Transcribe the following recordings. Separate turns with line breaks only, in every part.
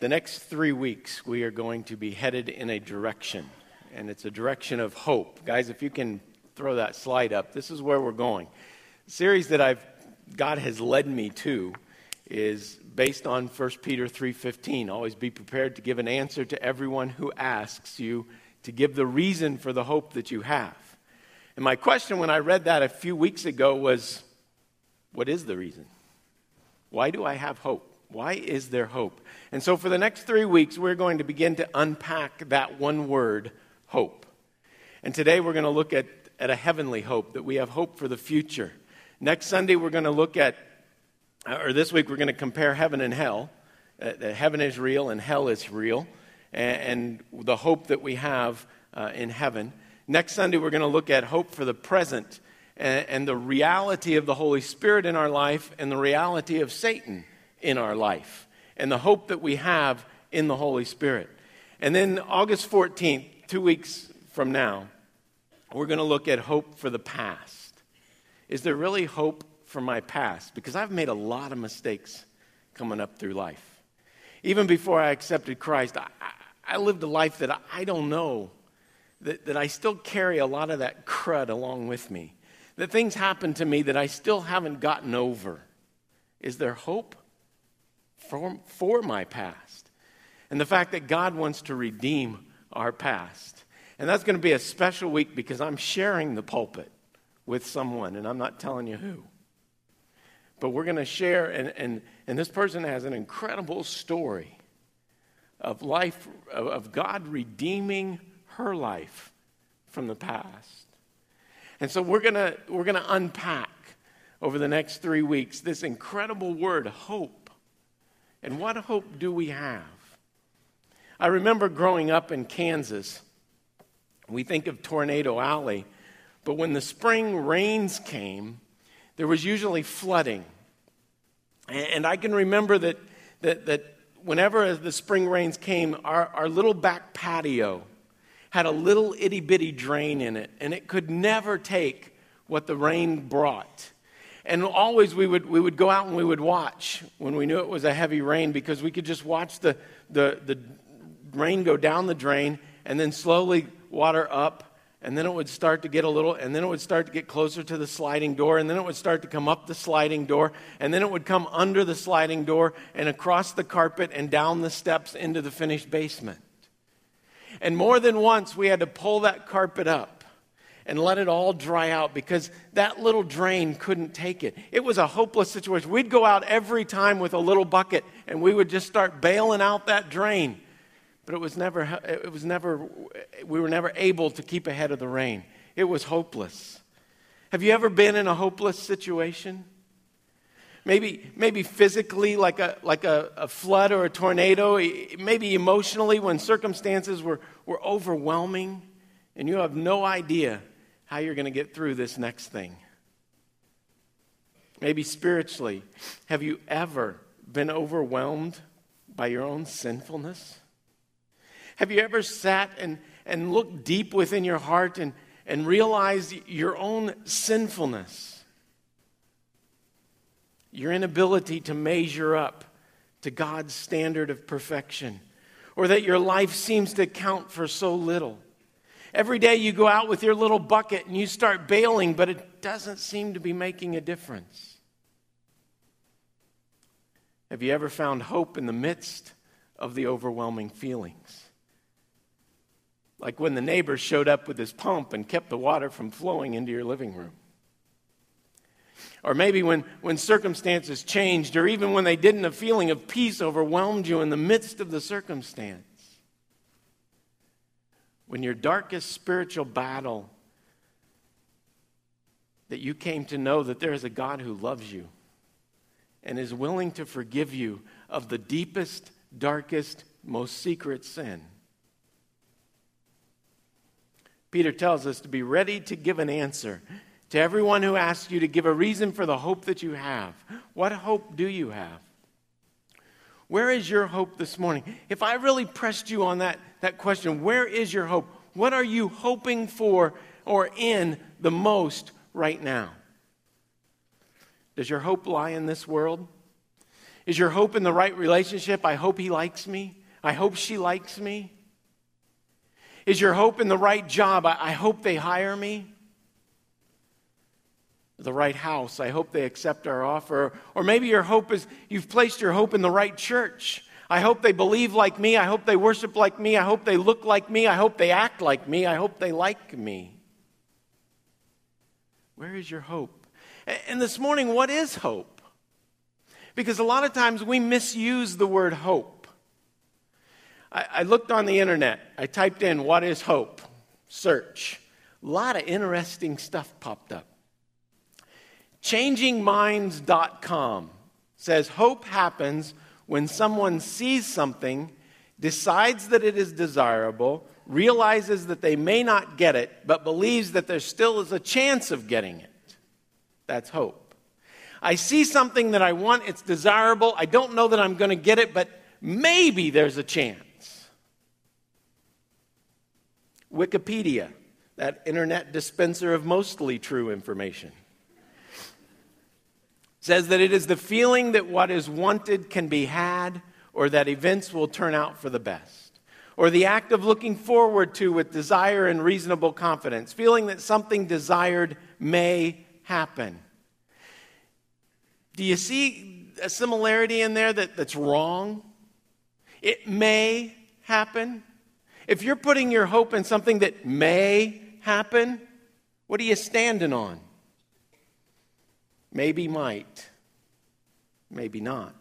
the next three weeks, we are going to be headed in a direction, and it's a direction of hope. Guys, if you can throw that slide up, this is where we're going. The series that I've God has led me to is based on 1 Peter 3:15. Always be prepared to give an answer to everyone who asks you to give the reason for the hope that you have. And my question when I read that a few weeks ago was what is the reason? Why do I have hope? Why is there hope? And so, for the next three weeks, we're going to begin to unpack that one word, hope. And today, we're going to look at, at a heavenly hope, that we have hope for the future. Next Sunday, we're going to look at, or this week, we're going to compare heaven and hell. Uh, heaven is real and hell is real, and, and the hope that we have uh, in heaven. Next Sunday, we're going to look at hope for the present and, and the reality of the Holy Spirit in our life and the reality of Satan in our life and the hope that we have in the Holy Spirit. And then August 14th, two weeks from now, we're going to look at hope for the past. Is there really hope for my past? Because I've made a lot of mistakes coming up through life. Even before I accepted Christ, I, I lived a life that I don't know, that, that I still carry a lot of that crud along with me. That things happened to me that I still haven't gotten over. Is there hope? For, for my past. And the fact that God wants to redeem our past. And that's going to be a special week because I'm sharing the pulpit with someone, and I'm not telling you who. But we're going to share, and, and, and this person has an incredible story of life, of, of God redeeming her life from the past. And so we're going to we're going to unpack over the next three weeks this incredible word, hope and what hope do we have? I remember growing up in Kansas. We think of Tornado Alley, but when the spring rains came, there was usually flooding. And I can remember that, that, that whenever the spring rains came, our, our little back patio had a little itty bitty drain in it, and it could never take what the rain brought. And always we would, we would go out and we would watch when we knew it was a heavy rain because we could just watch the, the, the rain go down the drain and then slowly water up. And then it would start to get a little, and then it would start to get closer to the sliding door, and then it would start to come up the sliding door, and then it would come under the sliding door and across the carpet and down the steps into the finished basement. And more than once, we had to pull that carpet up and let it all dry out because that little drain couldn't take it. It was a hopeless situation. We'd go out every time with a little bucket and we would just start bailing out that drain. But it was never, it was never, we were never able to keep ahead of the rain. It was hopeless. Have you ever been in a hopeless situation? Maybe, maybe physically, like, a, like a, a flood or a tornado, maybe emotionally, when circumstances were, were overwhelming and you have no idea how you're going to get through this next thing. Maybe spiritually, have you ever been overwhelmed by your own sinfulness? Have you ever sat and, and looked deep within your heart and, and realized your own sinfulness? Your inability to measure up to God's standard of perfection, or that your life seems to count for so little. Every day you go out with your little bucket and you start bailing, but it doesn't seem to be making a difference. Have you ever found hope in the midst of the overwhelming feelings? Like when the neighbor showed up with his pump and kept the water from flowing into your living room. Or maybe when, when circumstances changed, or even when they didn't, a feeling of peace overwhelmed you in the midst of the circumstance when your darkest spiritual battle, that you came to know that there is a God who loves you and is willing to forgive you of the deepest, darkest, most secret sin. Peter tells us to be ready to give an answer to everyone who asks you to give a reason for the hope that you have. What hope do you have? Where is your hope this morning? If I really pressed you on that, that question, where is your hope? What are you hoping for or in the most right now? Does your hope lie in this world? Is your hope in the right relationship? I hope he likes me. I hope she likes me. Is your hope in the right job? I, I hope they hire me. The right house. I hope they accept our offer. Or maybe your hope is you've placed your hope in the right church. I hope they believe like me. I hope they worship like me. I hope they look like me. I hope they act like me. I hope they like me. Where is your hope? And this morning, what is hope? Because a lot of times we misuse the word hope. I, I looked on the internet. I typed in, What is hope? Search. A lot of interesting stuff popped up. ChangingMinds.com says hope happens when someone sees something, decides that it is desirable, realizes that they may not get it, but believes that there still is a chance of getting it. That's hope. I see something that I want, it's desirable, I don't know that I'm going to get it, but maybe there's a chance. Wikipedia, that internet dispenser of mostly true information, says that it is the feeling that what is wanted can be had or that events will turn out for the best, or the act of looking forward to with desire and reasonable confidence, feeling that something desired may happen. Do you see a similarity in there that, that's wrong? It may happen. If you're putting your hope in something that may happen, what are you standing on? Maybe might, maybe not.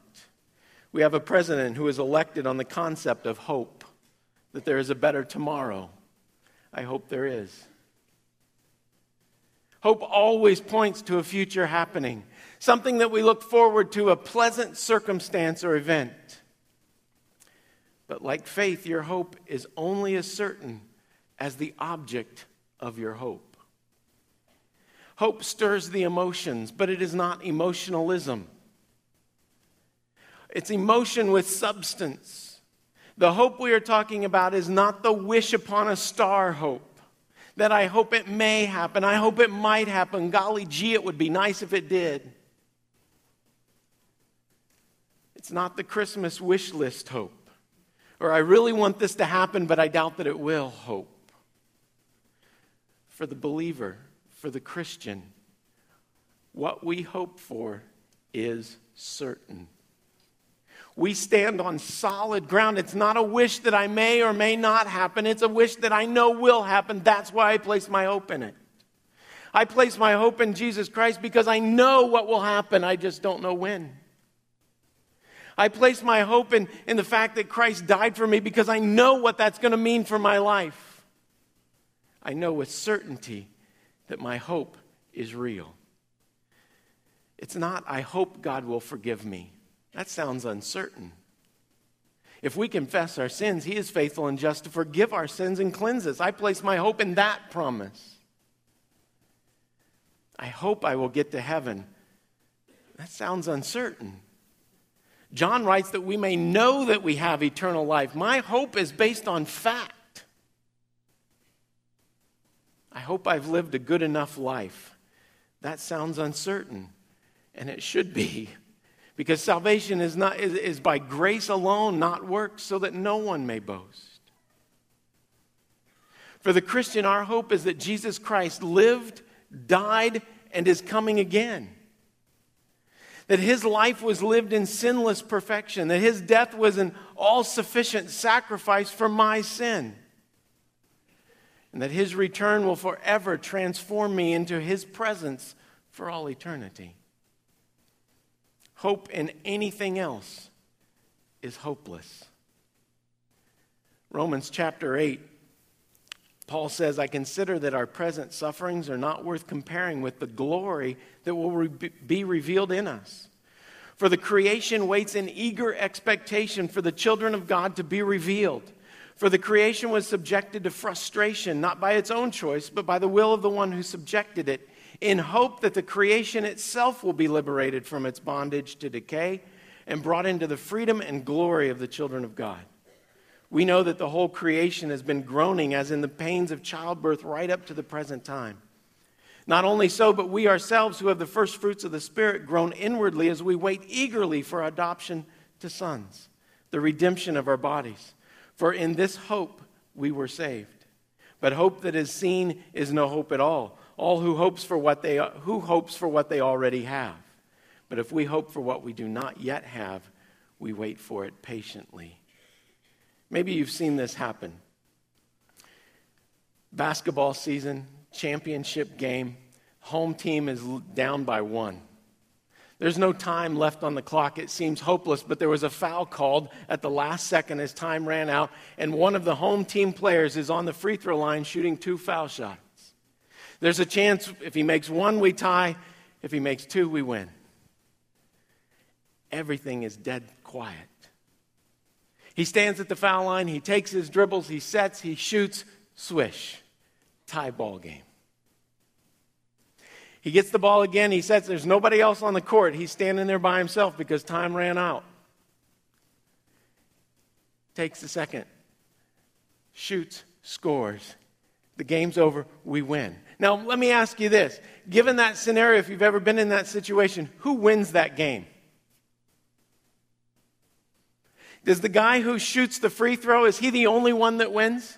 We have a president who is elected on the concept of hope, that there is a better tomorrow. I hope there is. Hope always points to a future happening, something that we look forward to, a pleasant circumstance or event. But like faith, your hope is only as certain as the object of your hope. Hope stirs the emotions, but it is not emotionalism. It's emotion with substance. The hope we are talking about is not the wish upon a star hope. That I hope it may happen. I hope it might happen. Golly gee, it would be nice if it did. It's not the Christmas wish list hope or I really want this to happen, but I doubt that it will hope. For the believer, for the Christian, what we hope for is certain. We stand on solid ground. It's not a wish that I may or may not happen. It's a wish that I know will happen. That's why I place my hope in it. I place my hope in Jesus Christ because I know what will happen. I just don't know when. I place my hope in, in the fact that Christ died for me because I know what that's going to mean for my life. I know with certainty that my hope is real. It's not, I hope God will forgive me. That sounds uncertain. If we confess our sins, He is faithful and just to forgive our sins and cleanse us. I place my hope in that promise. I hope I will get to heaven. That sounds uncertain. John writes that we may know that we have eternal life. My hope is based on fact. I hope I've lived a good enough life. That sounds uncertain, and it should be. Because salvation is, not, is, is by grace alone, not works, so that no one may boast. For the Christian, our hope is that Jesus Christ lived, died, and is coming again that his life was lived in sinless perfection, that his death was an all sufficient sacrifice for my sin, and that his return will forever transform me into his presence for all eternity. Hope in anything else is hopeless. Romans chapter 8 Paul says, I consider that our present sufferings are not worth comparing with the glory that will re- be revealed in us. For the creation waits in eager expectation for the children of God to be revealed. For the creation was subjected to frustration, not by its own choice, but by the will of the one who subjected it, in hope that the creation itself will be liberated from its bondage to decay and brought into the freedom and glory of the children of God. We know that the whole creation has been groaning as in the pains of childbirth right up to the present time. Not only so, but we ourselves who have the first fruits of the Spirit groan inwardly as we wait eagerly for adoption to sons, the redemption of our bodies. For in this hope we were saved. But hope that is seen is no hope at all. All who hopes for what they who hopes for what they already have. But if we hope for what we do not yet have, we wait for it patiently. Maybe you've seen this happen. Basketball season, championship game, home team is down by one. There's no time left on the clock. It seems hopeless, but there was a foul called at the last second as time ran out, and one of the home team players is on the free throw line shooting two foul shots. There's a chance if he makes one, we tie. If he makes two, we win. Everything is dead quiet. He stands at the foul line, he takes his dribbles, he sets, he shoots, swish. Tie ball game. He gets the ball again. He sets. There's nobody else on the court. He's standing there by himself because time ran out. Takes the second. Shoots, scores. The game's over. We win. Now, let me ask you this. Given that scenario, if you've ever been in that situation, who wins that game? Does the guy who shoots the free throw, is he the only one that wins?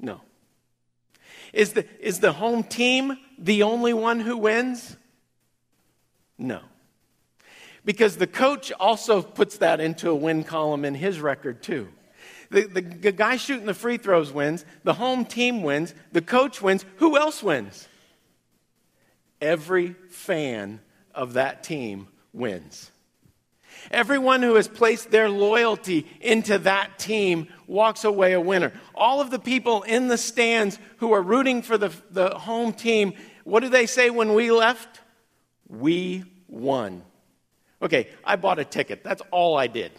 No. Is the, is the home team the only one who wins? No. Because the coach also puts that into a win column in his record, too. The, the, the, guy shooting the free throws wins, the home team wins, the coach wins. Who else wins? Every fan of that team wins. Everyone who has placed their loyalty into that team walks away a winner. All of the people in the stands who are rooting for the, the home team, what do they say when we left? We won. Okay, I bought a ticket. That's all I did.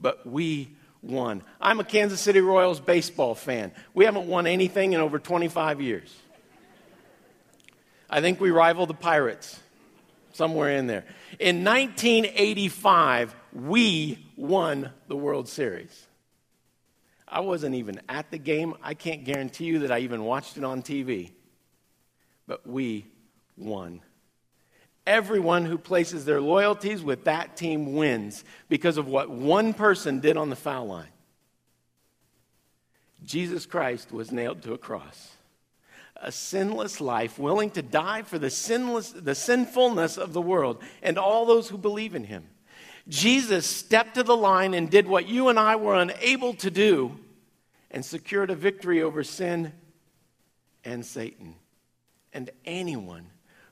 But we won. I'm a Kansas City Royals baseball fan. We haven't won anything in over 25 years. I think we rival the Pirates somewhere in there. In 1985, we won the World Series. I wasn't even at the game. I can't guarantee you that I even watched it on TV. But we won. Everyone who places their loyalties with that team wins because of what one person did on the foul line. Jesus Christ was nailed to a cross a sinless life, willing to die for the, sinless, the sinfulness of the world and all those who believe in him. Jesus stepped to the line and did what you and I were unable to do and secured a victory over sin and Satan. And anyone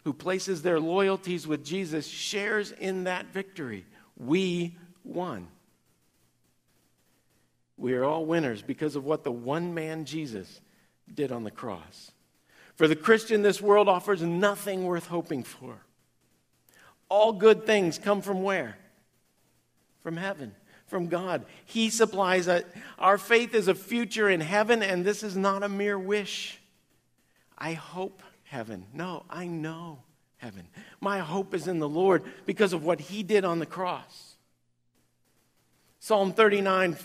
who places their loyalties with Jesus shares in that victory. We won. We are all winners because of what the one man Jesus did on the cross. For the Christian, this world offers nothing worth hoping for. All good things come from where? From heaven, from God. He supplies it. Our faith is a future in heaven, and this is not a mere wish. I hope heaven. No, I know heaven. My hope is in the Lord because of what He did on the cross. Psalm 39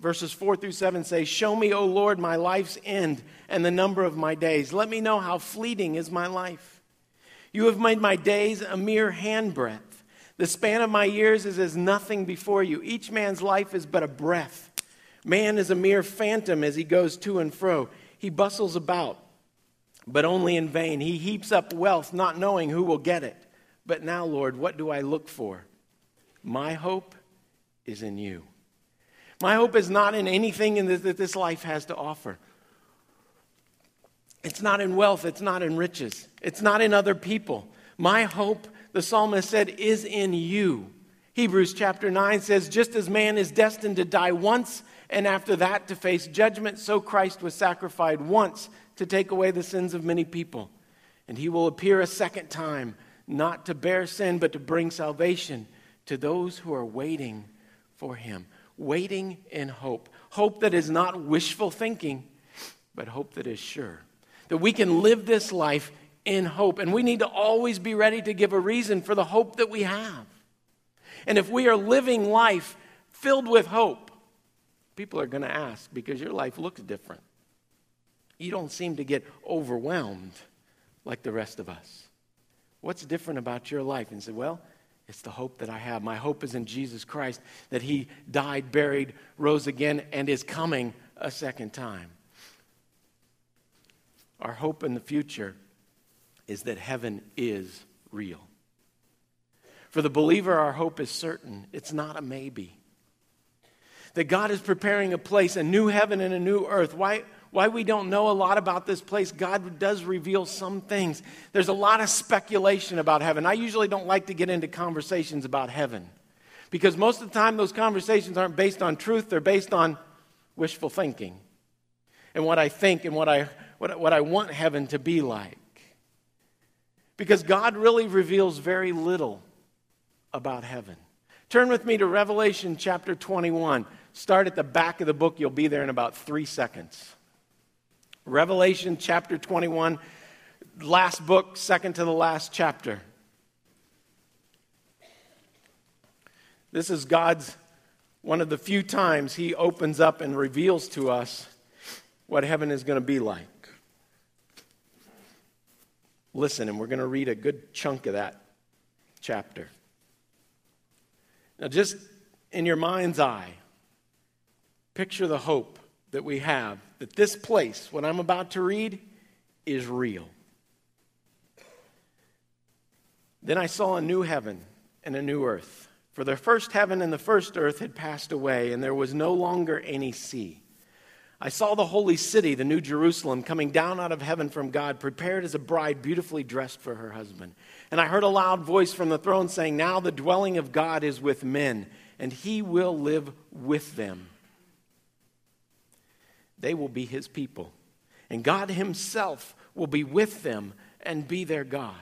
verses 4 through 7 say, Show me, O Lord, my life's end and the number of my days. Let me know how fleeting is my life. You have made my days a mere handbreadth. The span of my years is as nothing before you. Each man's life is but a breath. Man is a mere phantom as he goes to and fro. He bustles about, but only in vain. He heaps up wealth, not knowing who will get it. But now, Lord, what do I look for? My hope is in you. My hope is not in anything in that this life has to offer. It's not in wealth, it's not in riches, it's not in other people. My hope, the psalmist said, is in you. Hebrews chapter 9 says, Just as man is destined to die once, and after that to face judgment, so Christ was sacrificed once to take away the sins of many people. And he will appear a second time, not to bear sin, but to bring salvation to those who are waiting for him waiting in hope. Hope that is not wishful thinking, but hope that is sure. That we can live this life in hope. And we need to always be ready to give a reason for the hope that we have. And if we are living life filled with hope, people are going to ask because your life looks different. you don't seem to get overwhelmed like the rest of us. What's different about your life? And say, well, it's the hope that I have. My hope is in Jesus Christ, that He died, buried, rose again, and is coming a second time. Our hope in the future is that heaven is real. For the believer, our hope is certain, it's not a maybe. That God is preparing a place, a new heaven and a new earth. Why? Why we don't know a lot about this place, God does reveal some things. There's a lot of speculation about heaven. I usually don't like to get into conversations about heaven because most of the time those conversations aren't based on truth, they're based on wishful thinking and what I think and what I, what, what I want heaven to be like. Because God really reveals very little about heaven. Turn with me to Revelation chapter 21. Start at the back of the book. You'll be there in about three seconds. Revelation chapter 21, last book, second to the last chapter. This is God's one of the few times He opens up and reveals to us what heaven is going to be like. Listen, and we're going to read a good chunk of that chapter. Now, just in your mind's eye, picture the hope that we have that this place, what I'm about to read, is real. Then I saw a new heaven and a new earth. For the first heaven and the first earth had passed away, and there was no longer any sea. I saw the holy city, the new Jerusalem, coming down out of heaven from God, prepared as a bride beautifully dressed for her husband. And I heard a loud voice from the throne saying, Now the dwelling of God is with men, and he will live with them they will be his people. And God himself will be with them and be their God.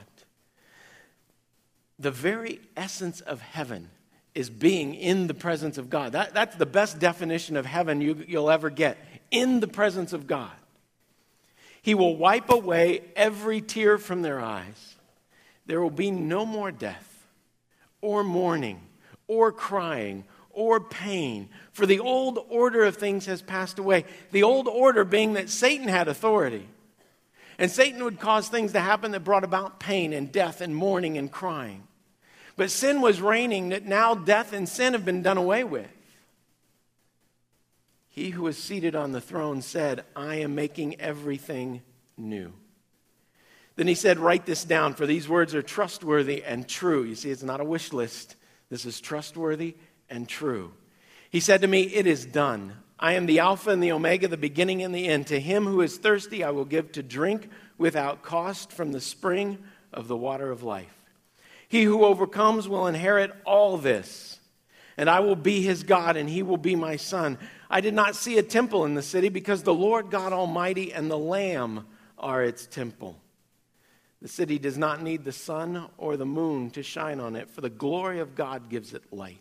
The very essence of heaven is being in the presence of God. That, that's the best definition of heaven you, you'll ever get in the presence of God. He will wipe away every tear from their eyes. There will be no more death, or mourning, or crying, or pain, for the old order of things has passed away. The old order being that Satan had authority. And Satan would cause things to happen that brought about pain and death and mourning and crying. But sin was reigning, that now death and sin have been done away with. He who was seated on the throne said, I am making everything new. Then he said, Write this down, for these words are trustworthy and true. You see, it's not a wish list. This is trustworthy and true. He said to me, It is done. I am the Alpha and the Omega, the beginning and the end. To him who is thirsty, I will give to drink without cost from the spring of the water of life. He who overcomes will inherit all this, and I will be his God, and he will be my son. I did not see a temple in the city because the Lord God Almighty and the Lamb are its temple. The city does not need the sun or the moon to shine on it, for the glory of God gives it light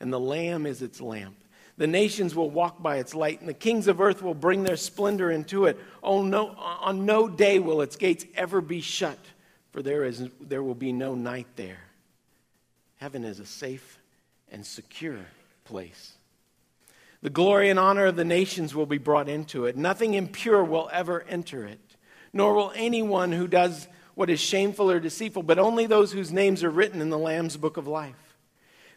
and the Lamb is its lamp. The nations will walk by its light, and the kings of earth will bring their splendor into it. Oh, no, on no day will its gates ever be shut, for there, is, there will be no night there. Heaven is a safe and secure place. The glory and honor of the nations will be brought into it. Nothing impure will ever enter it, nor will anyone who does what is shameful or deceitful, but only those whose names are written in the Lamb's book of life.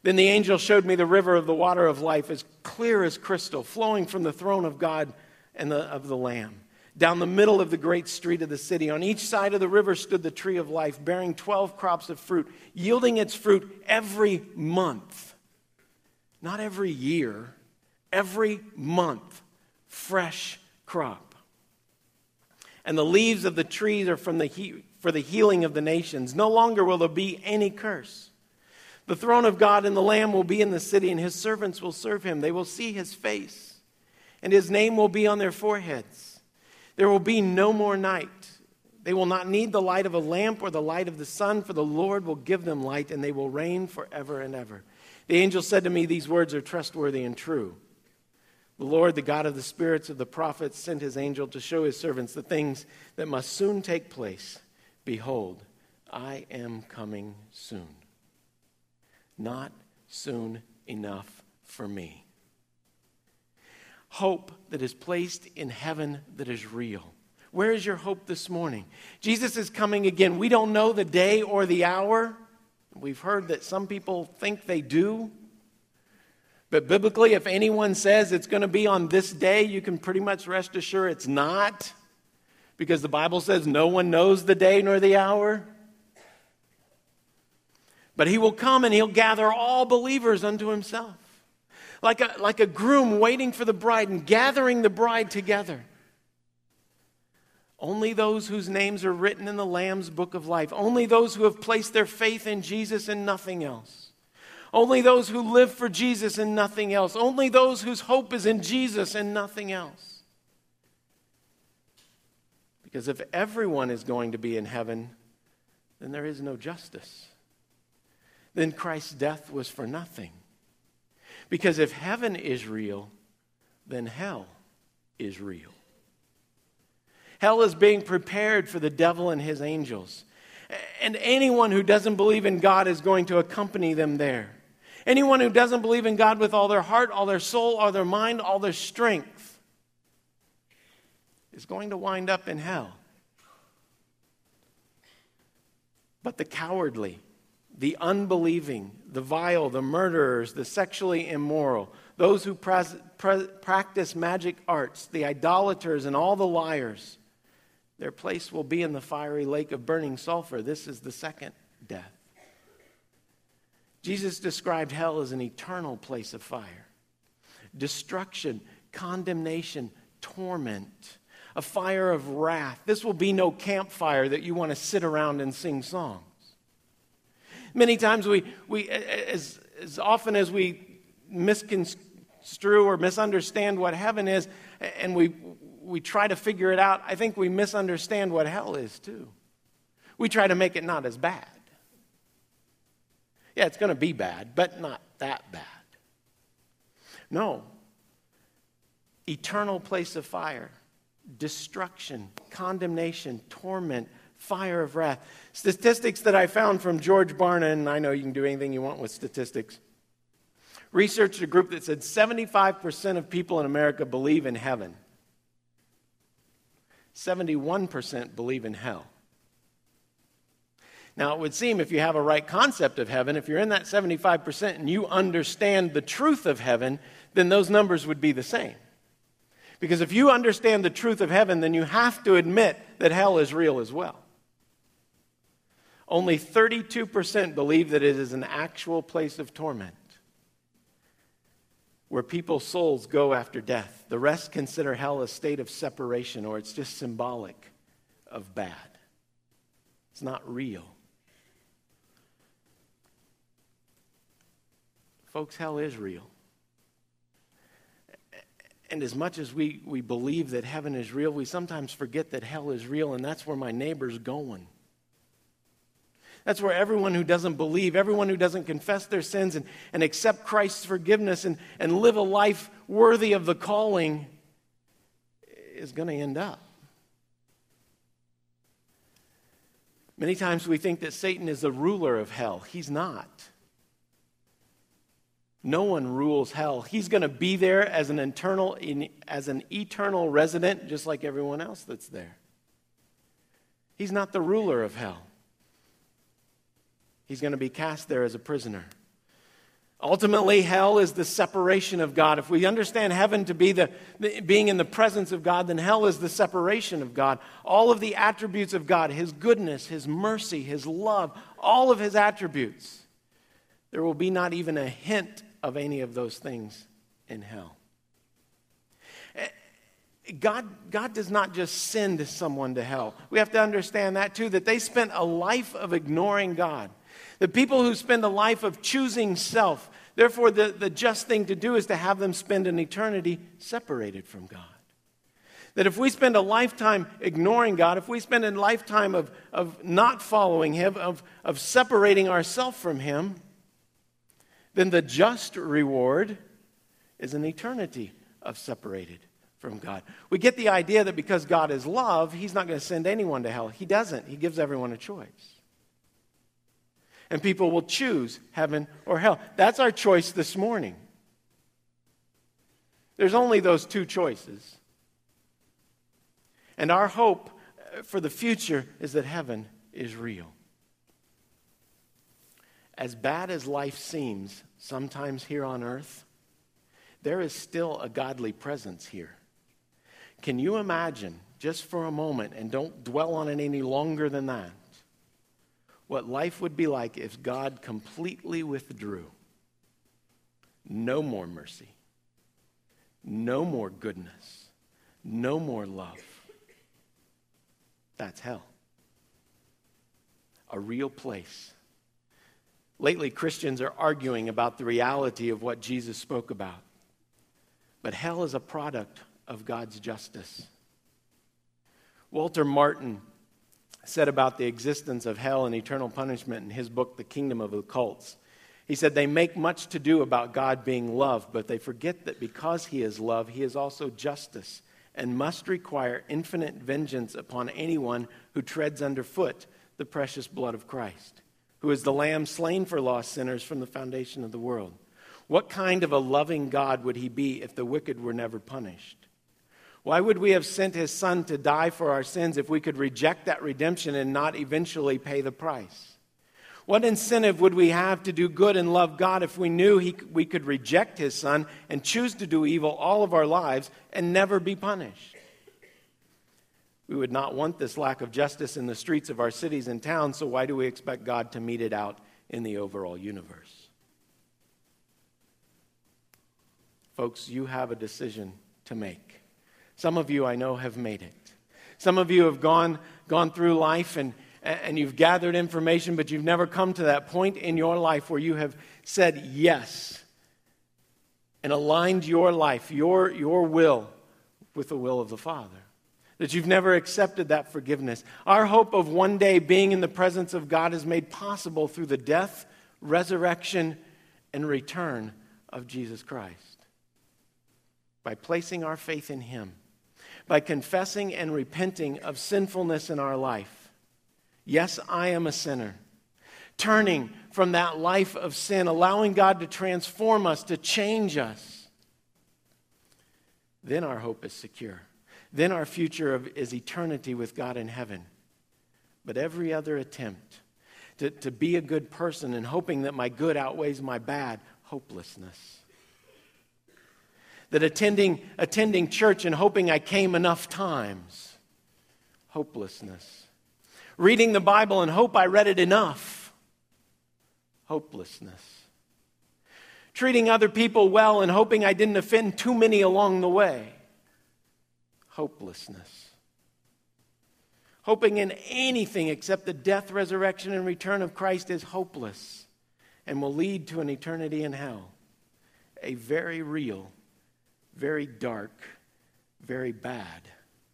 Then the angel showed me the river of the water of life, as clear as crystal, flowing from the throne of God and the, of the Lamb. Down the middle of the great street of the city, on each side of the river stood the tree of life, bearing 12 crops of fruit, yielding its fruit every month. Not every year, every month, fresh crop. And the leaves of the trees are from the he- for the healing of the nations. No longer will there be any curse. The throne of God and the Lamb will be in the city, and his servants will serve him. They will see his face, and his name will be on their foreheads. There will be no more night. They will not need the light of a lamp or the light of the sun, for the Lord will give them light, and they will reign forever and ever. The angel said to me, These words are trustworthy and true. The Lord, the God of the spirits of the prophets, sent his angel to show his servants the things that must soon take place. Behold, I am coming soon not soon enough for me. hope that is placed in heaven that is real. Where is your hope this morning? Jesus is coming again. We don't know the day or the hour. We've heard that some people think they do. But biblically, if anyone says it's going to be on this day, you can pretty much rest assured it's not. Because the Bible says no one knows the day nor the hour. But he will come and he'll gather all believers unto himself. Like a, like a groom waiting for the bride and gathering the bride together. Only those whose names are written in the Lamb's book of life. Only those who have placed their faith in Jesus and nothing else. Only those who live for Jesus and nothing else. Only those whose hope is in Jesus and nothing else. Because if everyone is going to be in heaven, then there is no justice. Then Christ's death was for nothing. Because if heaven is real, then hell is real. Hell is being prepared for the devil and his angels. And anyone who doesn't believe in God is going to accompany them there. Anyone who doesn't believe in God with all their heart, all their soul, all their mind, all their strength is going to wind up in hell. But the cowardly, the unbelieving, the vile, the murderers, the sexually immoral, those who practice magic arts, the idolaters, and all the liars, their place will be in the fiery lake of burning sulfur. This is the second death. Jesus described hell as an eternal place of fire, destruction, condemnation, torment, a fire of wrath. This will be no campfire that you want to sit around and sing songs. Many times we, we as, as often as we misconstrue or misunderstand what heaven is, and we, we try to figure it out, I think we misunderstand what hell is too. We try to make it not as bad. Yeah, it's going to be bad, but not that bad. No. Eternal place of fire, destruction, condemnation, torment, fire of wrath. Statistics that I found from George Barna, and I know you can do anything you want with statistics. Researched a group that said 75% of people in America believe in heaven, 71% believe in hell. Now, it would seem if you have a right concept of heaven, if you're in that 75% and you understand the truth of heaven, then those numbers would be the same. Because if you understand the truth of heaven, then you have to admit that hell is real as well. Only 32% believe that it is an actual place of torment where people's souls go after death. The rest consider hell a state of separation or it's just symbolic of bad. It's not real. Folks, hell is real. And as much as we, we believe that heaven is real, we sometimes forget that hell is real, and that's where my neighbor's going. That's where everyone who doesn't believe, everyone who doesn't confess their sins and, and accept Christ's forgiveness and, and live a life worthy of the calling is going to end up. Many times we think that Satan is the ruler of hell. He's not. No one rules hell. He's going to be there as an internal, as an eternal resident, just like everyone else that's there. He's not the ruler of hell. He's going to be cast there as a prisoner. Ultimately, hell is the separation of God. If we understand heaven to be the, the, being in the presence of God, then hell is the separation of God. All of the attributes of God, His goodness, His mercy, His love, all of His attributes. There will be not even a hint of any of those things in hell. Eh, God, God does not just send someone to hell. We have to understand that too, that they spent a life of ignoring God. The people who spend a life of choosing self, therefore, the, the just thing to do is to have them spend an eternity separated from God. That if we spend a lifetime ignoring God, if we spend a lifetime of, of not following Him, of, of separating ourselves from Him, then the just reward is an eternity of separated from God. We get the idea that because God is love, He's not going to send anyone to hell. He doesn't, He gives everyone a choice. And people will choose heaven or hell. That's our choice this morning. There's only those two choices. And our hope for the future is that heaven is real. As bad as life seems sometimes here on earth, there is still a godly presence here. Can you imagine, just for a moment, and don't dwell on it any longer than that, what life would be like if God completely withdrew? No more mercy, no more goodness, no more love. That's hell. A real place. Lately, Christians are arguing about the reality of what Jesus spoke about. But hell is a product of God's justice. Walter Martin said about the existence of hell and eternal punishment in his book, The Kingdom of the Cults. He said, They make much to do about God being love, but they forget that because He is love, He is also justice and must require infinite vengeance upon anyone who treads underfoot the precious blood of Christ, who is the Lamb slain for lost sinners from the foundation of the world. What kind of a loving God would he be if the wicked were never punished? Why would we have sent his son to die for our sins if we could reject that redemption and not eventually pay the price? What incentive would we have to do good and love God if we knew he, we could reject his son and choose to do evil all of our lives and never be punished? We would not want this lack of justice in the streets of our cities and towns, so why do we expect God to mete it out in the overall universe? Folks, you have a decision to make. Some of you I know have made it. Some of you have gone, gone through life and, and you've gathered information, but you've never come to that point in your life where you have said yes and aligned your life, your, your will, with the will of the Father. That you've never accepted that forgiveness. Our hope of one day being in the presence of God is made possible through the death, resurrection, and return of Jesus Christ by placing our faith in Him, by confessing and repenting of sinfulness in our life. Yes, I am a sinner. Turning from that life of sin, allowing God to transform us, to change us. Then our hope is secure. Then our future is eternity with God in heaven. But every other attempt to, to be a good person and hoping that my good outweighs my bad, hopelessness that attending, attending church and hoping I came enough times. Hopelessness. Reading the Bible and hope I read it enough. Hopelessness. Treating other people well and hoping I didn't offend too many along the way. Hopelessness. Hoping in anything except the death, resurrection, and return of Christ is hopeless and will lead to an eternity in hell. A very real very dark, very bad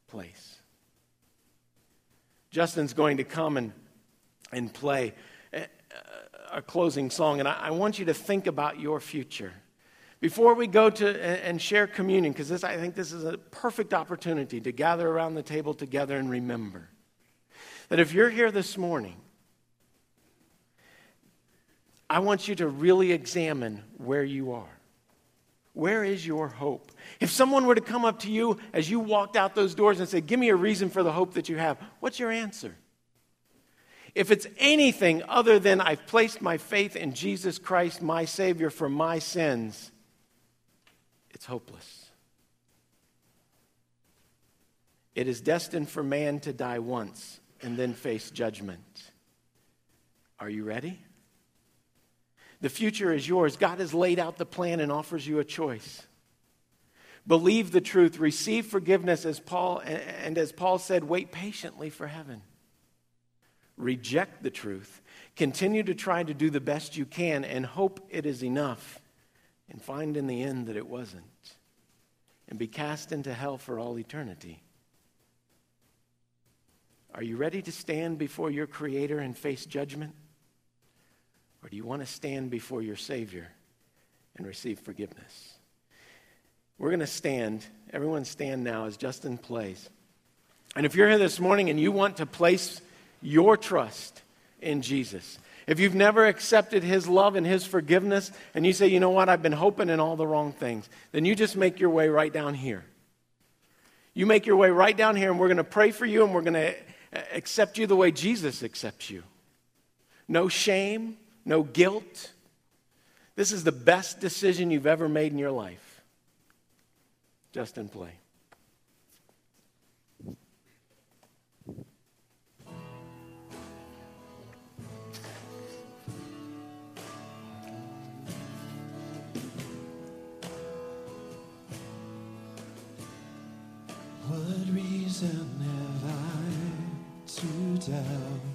place. Justin's going to come and, and play a closing song, and I, I want you to think about your future. Before we go to and share communion, because I think this is a perfect opportunity to gather around the table together and remember that if you're here this morning, I want you to really examine where you are. Where is your hope? If someone were to come up to you as you walked out those doors and say, Give me a reason for the hope that you have, what's your answer? If it's anything other than I've placed my faith in Jesus Christ, my Savior, for my sins, it's hopeless. It is destined for man to die once and then face judgment. Are you ready? The future is yours. God has laid out the plan and offers you a choice. Believe the truth, receive forgiveness as Paul and as Paul said, wait patiently for heaven. Reject the truth. Continue to try to do the best you can and hope it is enough and find in the end that it wasn't and be cast into hell for all eternity. Are you ready to stand before your Creator and face judgment? Or do you want to stand before your Savior and receive forgiveness? We're going to stand. Everyone stand now as Justin plays. And if you're here this morning and you want to place your trust in Jesus, If you've never accepted His love and His forgiveness, and you say, you know what, I've been hoping in all the wrong things, then you just make your way right down here. You make your way right down here, and we're going to pray for you, and we're going to accept you the way Jesus accepts you. No shame, no guilt. This is the best decision you've ever made in your life. Justin play.
What reason have I to doubt?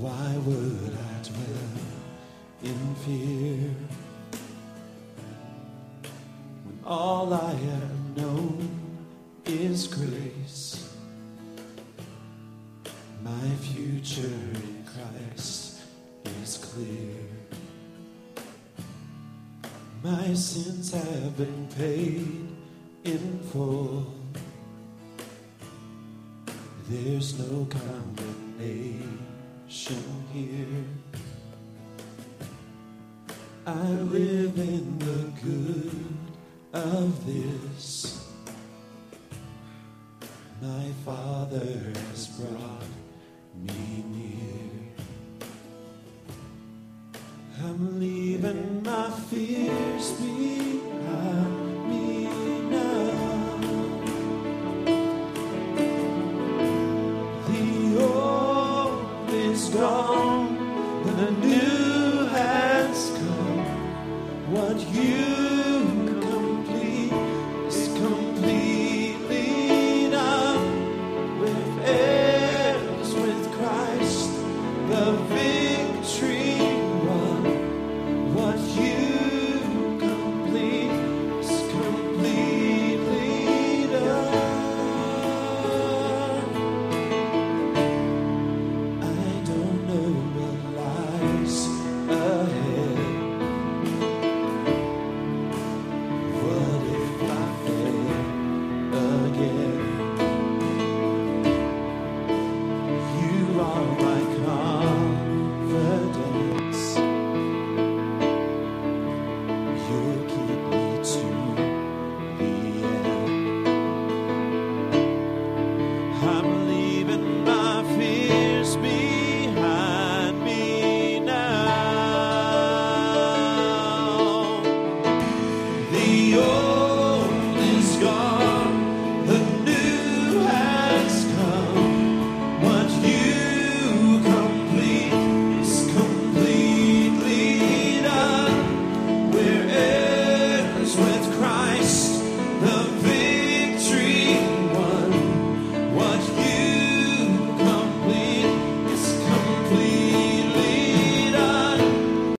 Why would I dwell in fear when all I have known is grace? My future in Christ is clear. My sins have been paid in full. There's no condemnation here. I live in the good of this. My Father has brought me